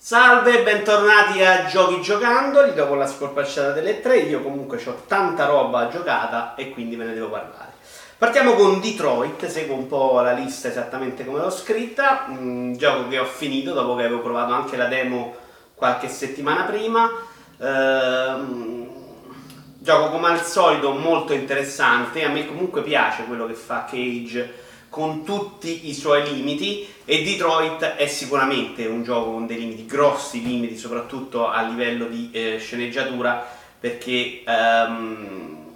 Salve, bentornati a Giochi Giocandoli dopo la scorpacciata delle tre. Io comunque ho tanta roba giocata e quindi ve ne devo parlare. Partiamo con Detroit, seguo un po' la lista esattamente come l'ho scritta. Un gioco che ho finito dopo che avevo provato anche la demo qualche settimana prima. Ehm, gioco come al solito molto interessante. A me comunque piace quello che fa Cage con tutti i suoi limiti e Detroit è sicuramente un gioco con dei limiti, grossi limiti, soprattutto a livello di eh, sceneggiatura, perché um,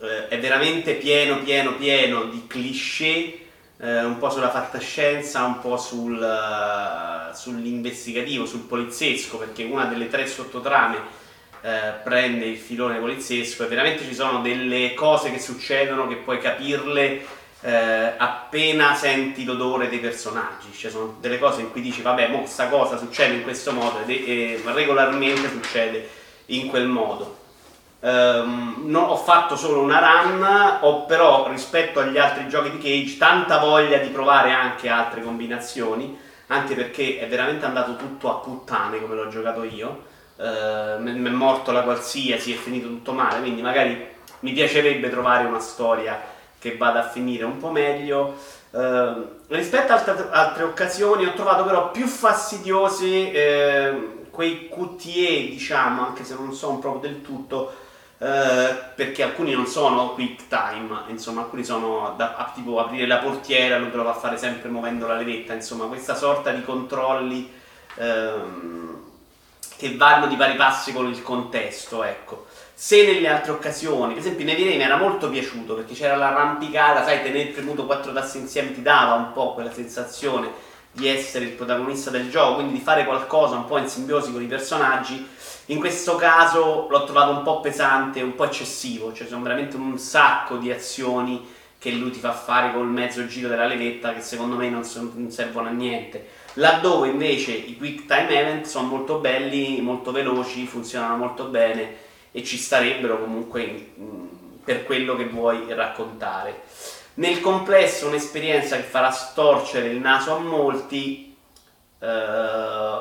eh, è veramente pieno, pieno, pieno di cliché, eh, un po' sulla fantascienza, un po' sul, uh, sull'investigativo, sul poliziesco, perché una delle tre sottotrame eh, prende il filone poliziesco e veramente ci sono delle cose che succedono che puoi capirle eh, appena senti l'odore dei personaggi, cioè sono delle cose in cui dici vabbè, mo sta cosa succede in questo modo e, e regolarmente succede in quel modo. Um, non ho fatto solo una run, ho però rispetto agli altri giochi di Cage tanta voglia di provare anche altre combinazioni, anche perché è veramente andato tutto a puttane come l'ho giocato io. Uh, mi è morto la qualsiasi, è finito tutto male, quindi magari mi piacerebbe trovare una storia che vada a finire un po' meglio. Eh, rispetto ad altre, altre, occasioni ho trovato però più fastidiosi eh, quei QTE, diciamo, anche se non sono proprio del tutto, eh, perché alcuni non sono quick time, insomma, alcuni sono da, tipo aprire la portiera, lo trova a fare sempre muovendo la levetta, insomma, questa sorta di controlli ehm, che vanno di pari passi con il contesto, ecco se nelle altre occasioni, per esempio Nevi mi era molto piaciuto perché c'era l'arrampicata, sai, tenere premuto quattro tassi insieme ti dava un po' quella sensazione di essere il protagonista del gioco, quindi di fare qualcosa un po' in simbiosi con i personaggi. In questo caso l'ho trovato un po' pesante, un po' eccessivo, cioè sono veramente un sacco di azioni che lui ti fa fare col mezzo giro della levetta che secondo me non, servono a niente. Laddove invece i quick time event sono molto belli, molto veloci, funzionano molto bene e ci starebbero comunque mm, per quello che vuoi raccontare. Nel complesso un'esperienza che farà storcere il naso a molti, eh,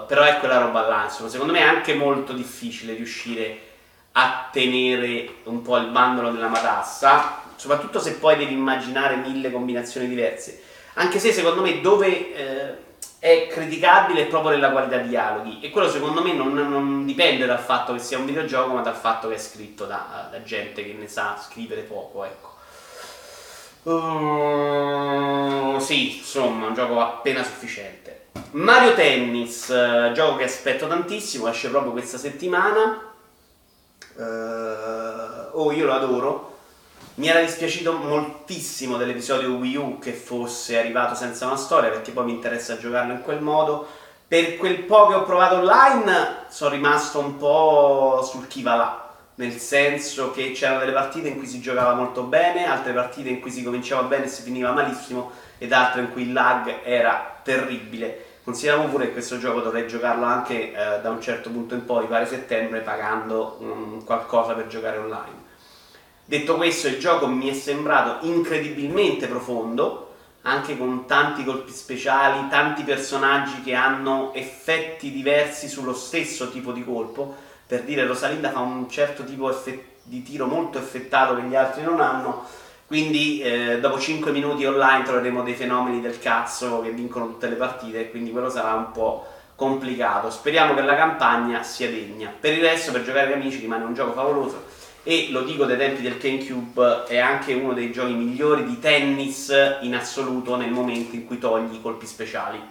però è quella roba là, insomma, secondo me è anche molto difficile riuscire a tenere un po' il bandolo della matassa, soprattutto se poi devi immaginare mille combinazioni diverse. Anche se secondo me dove eh, è criticabile proprio nella qualità di dialoghi. E quello secondo me non, non, dipende dal fatto che sia un videogioco ma dal fatto che è scritto da, da gente che ne sa scrivere poco ecco. Uh, sì insomma un gioco appena sufficiente. Mario Tennis uh, gioco che aspetto tantissimo esce proprio questa settimana. Uh, oh io lo adoro mi era dispiaciuto moltissimo dell'episodio Wii U che fosse arrivato senza una storia perché poi mi interessa giocarlo in quel modo. Per quel po' che ho provato online sono rimasto un po' sul chi va là, nel senso che c'erano delle partite in cui si giocava molto bene, altre partite in cui si cominciava bene e si finiva malissimo ed altre in cui il lag era terribile. Consideriamo pure che questo gioco dovrei giocarlo anche eh, da un certo punto in poi, pare settembre, pagando um, qualcosa per giocare online. Detto questo, il gioco mi è sembrato incredibilmente profondo, anche con tanti colpi speciali, tanti personaggi che hanno effetti diversi sullo stesso tipo di colpo. Per dire, Rosalinda fa un certo tipo di tiro molto effettato che gli altri non hanno. Quindi eh, dopo 5 minuti online troveremo dei fenomeni del cazzo che vincono tutte le partite quindi quello sarà un po' complicato. Speriamo che la campagna sia degna. Per il resto, per giocare con amici rimane un gioco favoloso e lo dico dai tempi del GameCube è anche uno dei giochi migliori di tennis in assoluto nel momento in cui togli i colpi speciali.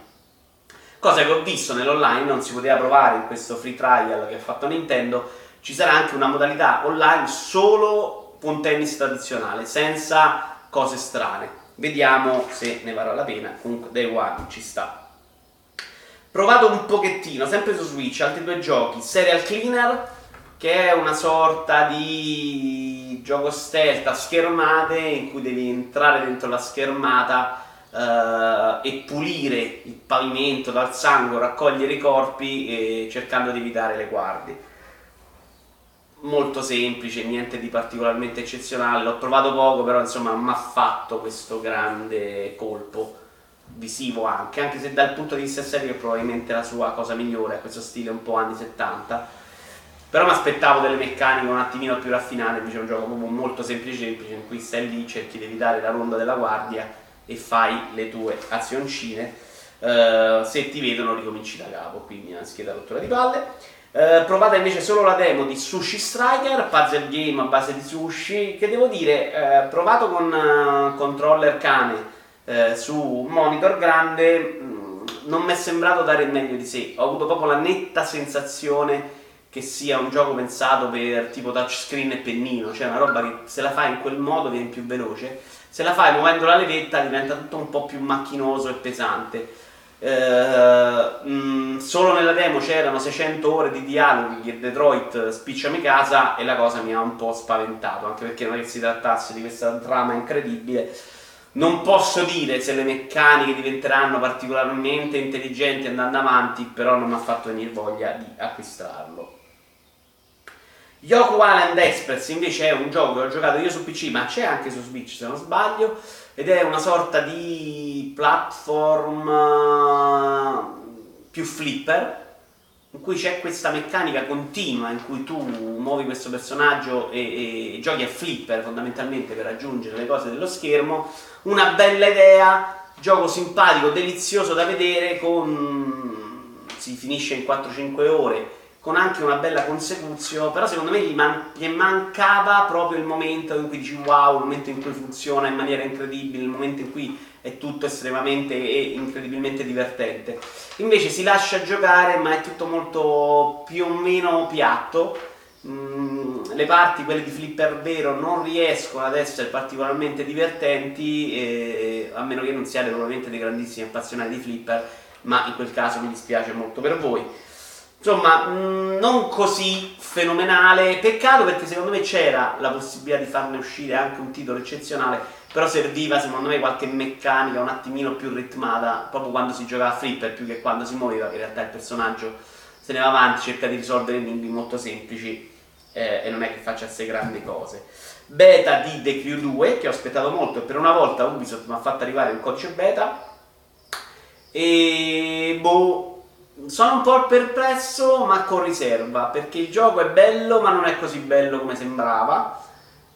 Cosa che ho visto nell'online, non si poteva provare in questo free trial che ha fatto Nintendo, ci sarà anche una modalità online solo con tennis tradizionale, senza cose strane. Vediamo se ne varrà la pena, comunque Day One ci sta. Provato un pochettino, sempre su Switch, altri due giochi, Serial Cleaner che è una sorta di gioco stealth a schermate in cui devi entrare dentro la schermata uh, e pulire il pavimento dal sangue, raccogliere i corpi e cercando di evitare le guardie. Molto semplice, niente di particolarmente eccezionale, l'ho provato poco, però insomma mi ha fatto questo grande colpo. visivo anche, anche se dal punto di vista estetico è probabilmente la sua cosa migliore, questo stile un po' anni 70. Però mi aspettavo delle meccaniche un attimino più raffinate, invece è un gioco proprio molto semplice, semplice, in cui stai lì, cerchi di evitare la ronda della guardia e fai le tue azioncine. Uh, se ti vedono ricominci da capo, quindi una scheda rottura di palle. Uh, provate invece solo la demo di Sushi Striker, puzzle game a base di sushi, che devo dire, uh, provato con controller cane su monitor grande, mh, mm, non mi è sembrato dare il meglio di sé. Ho avuto proprio la netta sensazione che sia un gioco pensato per tipo touchscreen e pennino, cioè una roba che se la fai in quel modo viene più veloce, se la fai muovendo la levetta diventa tutto un po' più macchinoso e pesante. Uh, mh, solo nella demo c'erano 600 ore di dialoghi che Detroit spicciami casa e la cosa mi ha un po' spaventato anche perché non è che si trattasse di questa trama incredibile. Non posso dire se le meccaniche diventeranno particolarmente intelligenti andando avanti però non mi ha fatto venire voglia di acquistarlo Yoko Island Express invece è un gioco che ho giocato io su PC ma c'è anche su Switch se non sbaglio ed è una sorta di platform uh, più flipper in cui c'è questa meccanica continua in cui tu muovi questo personaggio e, e, giochi a flipper fondamentalmente per raggiungere le cose dello schermo. Una bella idea, gioco simpatico, delizioso da vedere, con... si finisce in 4-5 ore con anche una bella consecuzione, però secondo me gli, man- gli, mancava proprio il momento in cui dici wow, il momento in cui funziona in maniera incredibile, il momento in cui è tutto estremamente e incredibilmente divertente. Invece si lascia giocare, ma è tutto molto più o meno piatto. Mm, le parti, quelle di flipper vero, non riescono ad essere particolarmente divertenti, eh, a meno che non siate probabilmente dei grandissimi appassionati di flipper, ma in quel caso mi dispiace molto per voi. Insomma, mh, mm, non così fenomenale. Peccato perché secondo me c'era la possibilità di farne uscire anche un titolo eccezionale. Però serviva secondo me qualche meccanica un attimino più ritmata proprio quando si giocava a flipper più che quando si muoveva, in realtà il personaggio se ne va avanti, cerca di risolvere enigmi molto semplici eh, e non è che faccia sé grandi cose. Beta di The Crew 2 che ho aspettato molto e per una volta Ubisoft mi ha fatto arrivare un codice beta e boh sono un po' perplesso ma con riserva perché il gioco è bello ma non è così bello come sembrava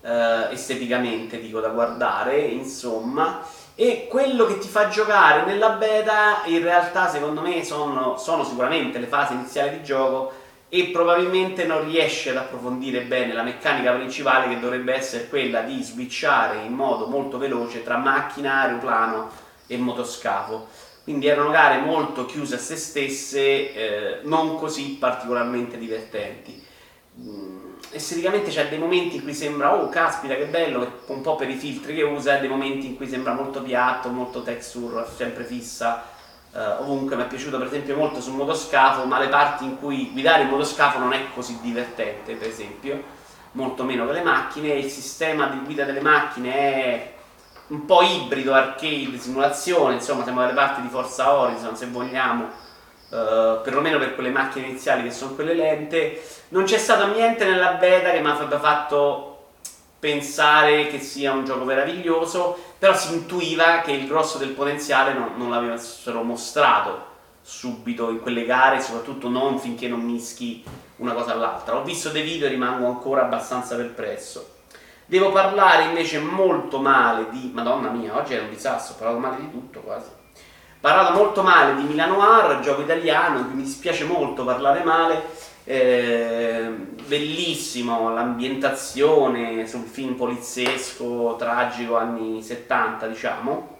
eh, esteticamente dico da guardare insomma. E quello che ti fa giocare nella beta in realtà secondo me sono, sono sicuramente le fasi iniziali di gioco e probabilmente non riesce ad approfondire bene la meccanica principale che dovrebbe essere quella di switchare in modo molto veloce tra macchina, aeroplano e motoscafo quindi erano gare molto chiuse a se stesse, eh, non così particolarmente divertenti. Mm, esteticamente c'è dei momenti in cui sembra, oh caspita che bello, un po' per i filtri che usa, e dei momenti in cui sembra molto piatto, molto texture, sempre fissa. Uh, ovunque mi è piaciuto per esempio molto sul motoscafo, ma le parti in cui guidare il motoscafo non è così divertente, per esempio, molto meno che le macchine. Il sistema di guida delle macchine è un po' ibrido, arcade, simulazione, insomma siamo dalle parti di Forza Horizon se vogliamo, uh, perlomeno per quelle macchine iniziali che sono quelle lente. Non c'è stato niente nella beta che mi abbia fatto pensare che sia un gioco meraviglioso, però si intuiva che il grosso del potenziale non, non l'avessero mostrato subito in quelle gare, soprattutto non finché non mischi una cosa all'altra. Ho visto dei video e rimango ancora abbastanza perplesso. Devo parlare invece molto male di... Madonna mia, oggi è un disastro, ho parlato male di tutto quasi. Ho parlato molto male di Milano Noir, gioco italiano, mi dispiace molto parlare male. Eh, bellissimo l'ambientazione sul film poliziesco, tragico, anni 70 diciamo.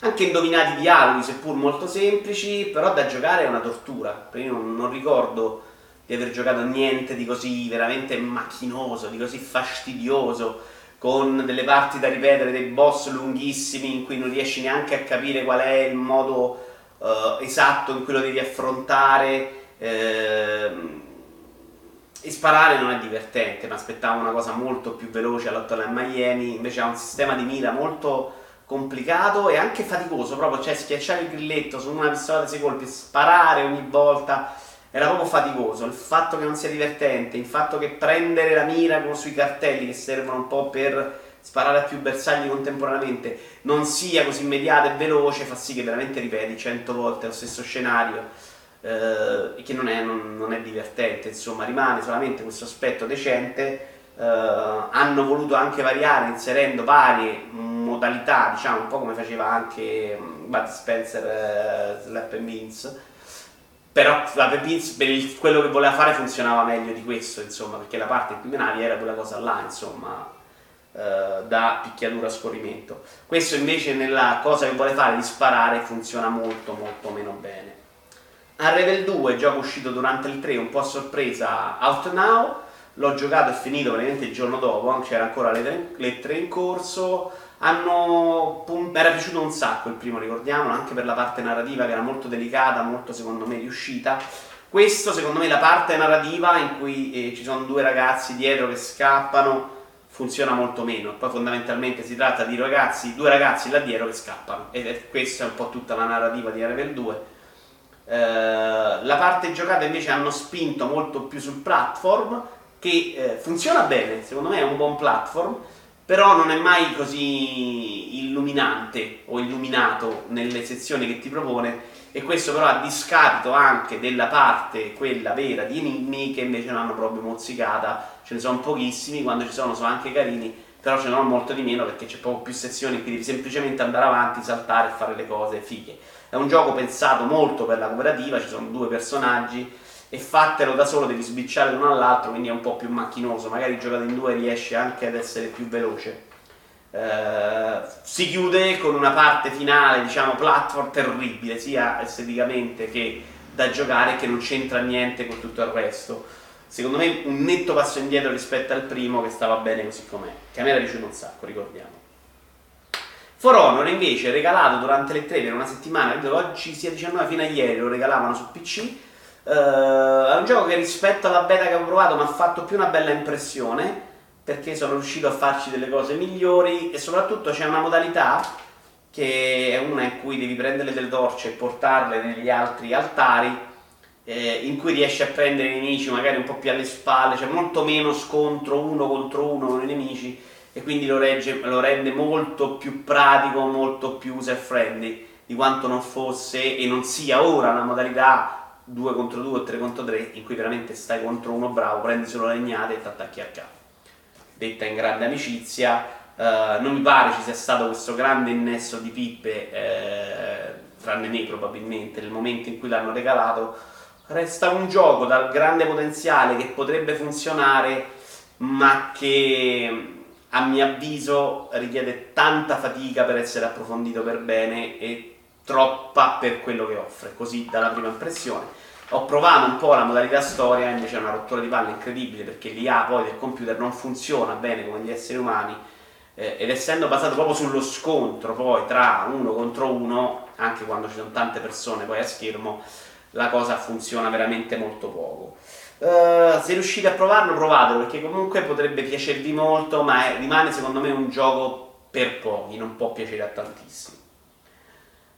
Anche indovinati dialoghi, seppur molto semplici, però da giocare è una tortura. Io non, non ricordo di aver giocato niente di così veramente macchinoso, di così fastidioso, con delle parti da ripetere, dei boss lunghissimi in cui non riesci neanche a capire qual è il modo uh, esatto in cui lo devi affrontare. Uh, e sparare non è divertente, mi aspettavo una cosa molto più veloce all'attuale a Miami, invece ha un sistema di mira molto complicato e anche faticoso, proprio cioè schiacciare il grilletto su una pistola da sei colpi, sparare ogni volta era proprio faticoso. Il fatto che non sia divertente, il fatto che prendere la mira sui cartelli che servono un po' per sparare a più bersagli contemporaneamente non sia così immediata e veloce, fa sì che veramente ripeti cento volte lo stesso scenario eh, che non è, non, non è, divertente, insomma rimane solamente questo aspetto decente. Eh, hanno voluto anche variare inserendo varie modalità, diciamo un po' come faceva anche mm, Bud Spencer eh, Slap and Beans però la Pepins per il, quello che voleva fare funzionava meglio di questo, insomma, perché la parte in cui era quella cosa là, insomma, eh, da picchiatura a scorrimento. Questo invece nella cosa che vuole fare di sparare funziona molto molto meno bene. Unravel 2, gioco uscito durante il 3, un po' a sorpresa, Out Now, l'ho giocato e finito praticamente il giorno dopo, c'era ancora le 3 in corso, hanno, mi era piaciuto un sacco il primo, ricordiamolo, anche per la parte narrativa che era molto delicata, molto secondo me riuscita. Questo, secondo me, la parte narrativa in cui eh, ci sono due ragazzi dietro che scappano funziona molto meno. Poi fondamentalmente si tratta di ragazzi, due ragazzi là dietro che scappano. E questa è un po' tutta la narrativa di Level 2. Eh, la parte giocata invece hanno spinto molto più sul platform, che eh, funziona bene, secondo me è un buon platform però non è mai così illuminante o illuminato nelle sezioni che ti propone e questo però a discapito anche della parte, quella vera di enigmi che invece non hanno proprio mozzicata, ce ne sono pochissimi, quando ci sono sono anche carini, però ce ne sono molto di meno perché c'è proprio più sezioni in devi semplicemente andare avanti, saltare e fare le cose fighe. È un gioco pensato molto per la cooperativa, ci sono due personaggi, e fatelo da solo devi sbicciare l'uno all'altro, quindi è un po' più macchinoso, magari giocato in due riesce anche ad essere più veloce. Uh, si chiude con una parte finale, diciamo, platform terribile, sia esteticamente che da giocare, che non c'entra niente con tutto il resto. Secondo me un netto passo indietro rispetto al primo che stava bene così com'è, che a me era piaciuto un sacco, ricordiamo. For Honor invece regalato durante le 3 per una settimana, oggi sia 19 fino a ieri, lo regalavano su PC, Uh, è un gioco che rispetto alla beta che ho provato mi ha fatto più una bella impressione perché sono riuscito a farci delle cose migliori e soprattutto c'è una modalità che è una in cui devi prendere delle torce e portarle negli altri altari eh, in cui riesci a prendere i nemici magari un po' più alle spalle, c'è molto meno scontro uno contro uno con i nemici e quindi lo, regge, lo rende molto più pratico, molto più user friendly di quanto non fosse e non sia ora una modalità 2 contro 2 o 3 contro 3 in cui veramente stai contro uno bravo, prendi solo le legnate e ti attacchi a capo. Detta in grande amicizia, eh, non mi pare ci sia stato questo grande innesso di pippe, eh, tranne me probabilmente, nel momento in cui l'hanno regalato. Resta un gioco dal grande potenziale che potrebbe funzionare, ma che a mio avviso richiede tanta fatica per essere approfondito per bene e troppa per quello che offre, così dalla prima impressione. Ho provato un po' la modalità storia, invece è una rottura di palle incredibile perché l'IA poi del computer non funziona bene come gli esseri umani eh, ed essendo basato proprio sullo scontro poi tra uno contro uno, anche quando ci sono tante persone poi a schermo, la cosa funziona veramente molto poco. Uh, se riuscite a provarlo, provatelo perché comunque potrebbe piacervi molto, ma è, rimane secondo me un gioco per pochi, non può piacere a tantissimi.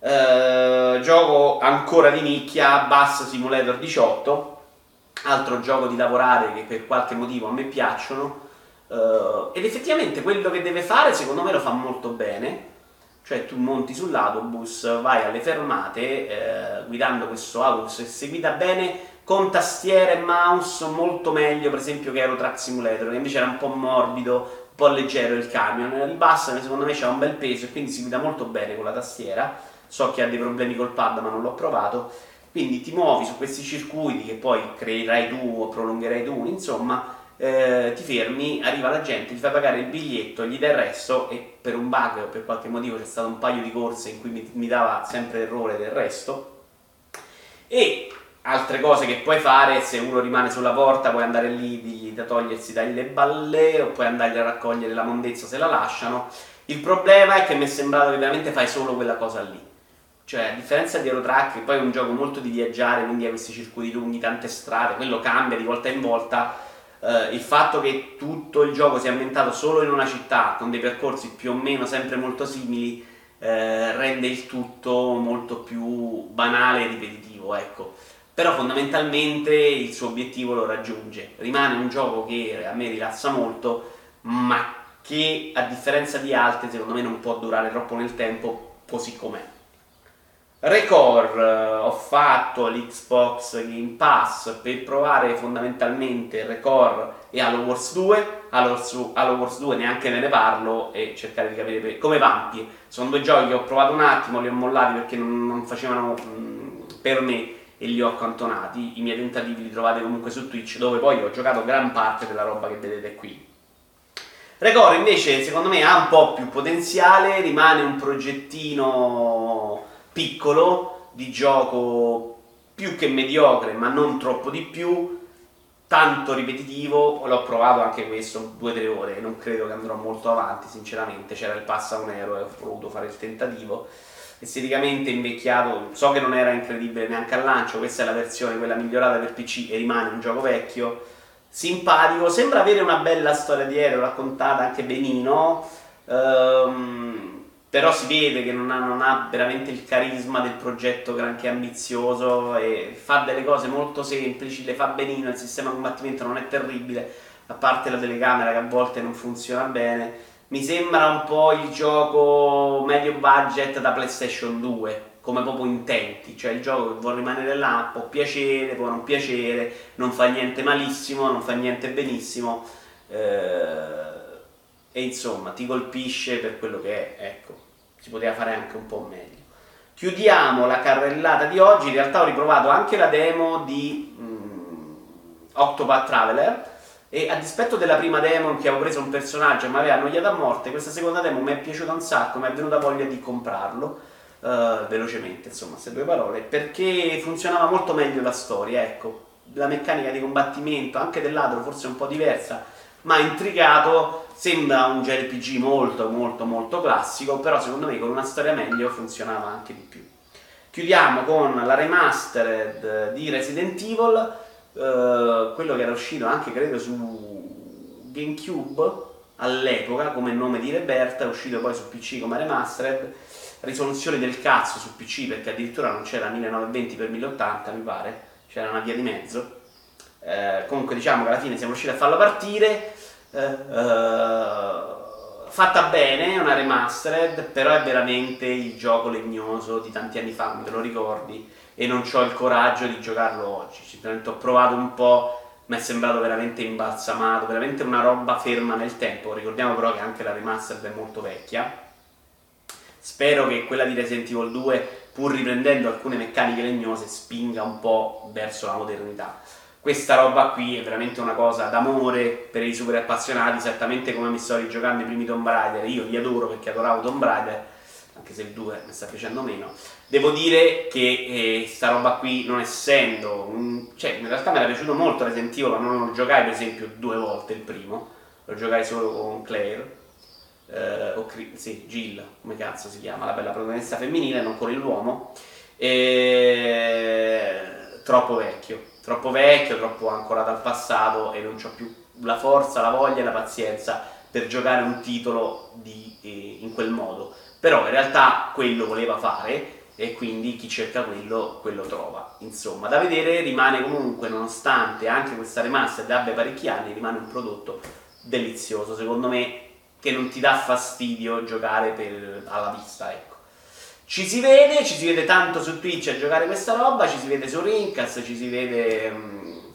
Uh, gioco ancora di nicchia, Bass Simulator 18, altro gioco di lavorare che per qualche motivo a me piacciono. Uh, ed effettivamente quello che deve fare secondo me lo fa molto bene. Cioè tu monti sull'autobus, vai alle fermate eh, guidando questo autobus e se guida bene con tastiera e mouse molto meglio per esempio che Aerotrack Simulator che invece era un po' morbido, un po' leggero il camion. Il bus secondo me c'ha un bel peso e quindi si guida molto bene con la tastiera so che ha dei problemi col pad ma non l'ho provato, quindi ti muovi su questi circuiti che poi creerai tu o prolungherai tu, insomma, eh, ti fermi, arriva la gente, ti fai pagare il biglietto, gli dai il resto e per un bug o per qualche motivo c'è stato un paio di corse in cui mi, mi dava sempre errore del resto. E altre cose che puoi fare, se uno rimane sulla porta puoi andare lì da togliersi dalle balle o puoi andare a raccogliere la mondezza se la lasciano. Il problema è che mi è sembrato che veramente fai solo quella cosa lì. Cioè, a differenza di Eurotrack, che poi è un gioco molto di viaggiare, quindi ha questi circuiti lunghi, tante strade, quello cambia di volta in volta. Eh, il fatto che tutto il gioco sia ambientato solo in una città, con dei percorsi più o meno sempre molto simili, eh, rende il tutto molto più banale e ripetitivo, ecco. Però fondamentalmente il suo obiettivo lo raggiunge. Rimane un gioco che a me rilassa molto, ma che a differenza di altre secondo me non può durare troppo nel tempo così com'è. Record eh, ho fatto l'Xbox Game Pass per provare fondamentalmente Record e Halo Wars 2 Halo Halo Wars 2 neanche me ne parlo e cercare di capire come Vampi sono due giochi che ho provato un attimo li ho mollati perché non, non facevano mh, per me e li ho accantonati. I miei tentativi li trovate comunque su Twitch dove poi ho giocato gran parte della roba che vedete qui. Record invece secondo me ha un po' più potenziale rimane un progettino piccolo di gioco più che mediocre, ma non troppo di più, tanto ripetitivo, l'ho provato anche questo due o tre ore, non credo che andrò molto avanti, sinceramente, c'era il pass a un euro e ho voluto fare il tentativo. Esteticamente invecchiato, so che non era incredibile neanche al lancio, questa è la versione, quella migliorata per PC e rimane un gioco vecchio, simpatico, sembra avere una bella storia dietro, raccontata anche benino. Um, però si vede che non ha, non ha, veramente il carisma del progetto granché ambizioso e fa delle cose molto semplici, le fa benino, il sistema di combattimento non è terribile, a parte la telecamera che a volte non funziona bene. Mi sembra un po' il gioco medio budget da PlayStation 2, come proprio intenti, cioè il gioco che vuole rimanere là, può piacere, può non piacere, non fa niente malissimo, non fa niente benissimo. Eh e insomma ti colpisce per quello che è, ecco, si poteva fare anche un po' meglio. Chiudiamo la carrellata di oggi, in realtà ho riprovato anche la demo di mm, Octopath Traveler e a dispetto della prima demo che avevo preso un personaggio e mi aveva annoiato a morte, questa seconda demo mi è piaciuta un sacco, mi è venuta voglia di comprarlo. Uh, velocemente, insomma, queste due parole, perché funzionava molto meglio la storia, ecco, la meccanica di combattimento, anche del ladro forse un po' diversa, ma intrigato, sembra un JRPG molto molto molto classico, però secondo me con una storia meglio funzionava anche di più. Chiudiamo con la remastered di Resident Evil, eh, quello che era uscito anche credo su GameCube all'epoca come nome di Reberta, è uscito poi su PC come remastered, risoluzione del cazzo su PC perché addirittura non c'era 1920 x 1080 mi pare, c'era una via di mezzo eh, comunque diciamo che alla fine siamo riusciti a farlo partire. Eh, eh, fatta bene, è una remastered, però è veramente il gioco legnoso di tanti anni fa, te lo ricordi, e non ho il coraggio di giocarlo oggi. Simplemente ho provato un po', mi è sembrato veramente imbalsamato, veramente una roba ferma nel tempo. Ricordiamo però che anche la remastered è molto vecchia. Spero che quella di Resident Evil 2, pur riprendendo alcune meccaniche legnose, spinga un po' verso la modernità questa roba qui è veramente una cosa d'amore per i super appassionati, esattamente come mi sto rigiocando i primi Tomb Raider. Io li adoro perché adoravo Tomb Raider, anche se il 2 mi sta piacendo meno. Devo dire che eh, sta roba qui, non essendo. Un... cioè, in realtà mi era piaciuto molto Resident Evil, ma non lo giocai per esempio due volte il primo, lo giocai solo con Claire. Eh, o sì, Jill, come cazzo si chiama, la bella protagonista femminile, non con l'uomo. E... Troppo vecchio troppo vecchio, troppo ancorato al passato e non ho più la forza, la voglia e la pazienza per giocare un titolo di, eh, in quel modo. Però in realtà quello voleva fare e quindi chi cerca quello, quello trova. Insomma, da vedere rimane comunque, nonostante anche questa remastered abbia parecchi anni, rimane un prodotto delizioso, secondo me, che non ti dà fastidio giocare per, alla vista, ecco. Ci si vede, ci si vede tanto su Twitch a giocare questa roba, ci si vede su Rincast, ci si vede um,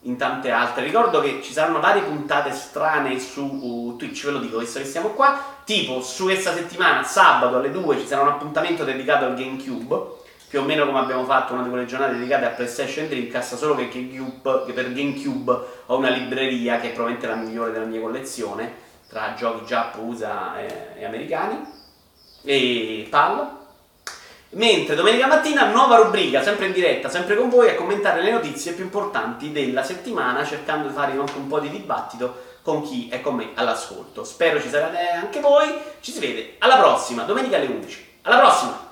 in tante altre. Ricordo che ci saranno varie puntate strane su uh, Twitch, ve lo dico, visto che siamo qua. Tipo, su questa settimana, sabato alle 2, ci sarà un appuntamento dedicato al GameCube, più o meno come abbiamo fatto una di quelle giornate dedicate a PlayStation Dreamcast, solo che, GameCube, che per GameCube ho una libreria che è probabilmente la migliore della mia collezione, tra giochi giappo, USA e, e americani. E PAL, Mentre domenica mattina nuova rubrica, sempre in diretta, sempre con voi, a commentare le notizie più importanti della settimana, cercando di fare anche un po' di dibattito con chi è con me all'ascolto. Spero ci sarete anche voi, ci si vede alla prossima, domenica alle 11. Alla prossima!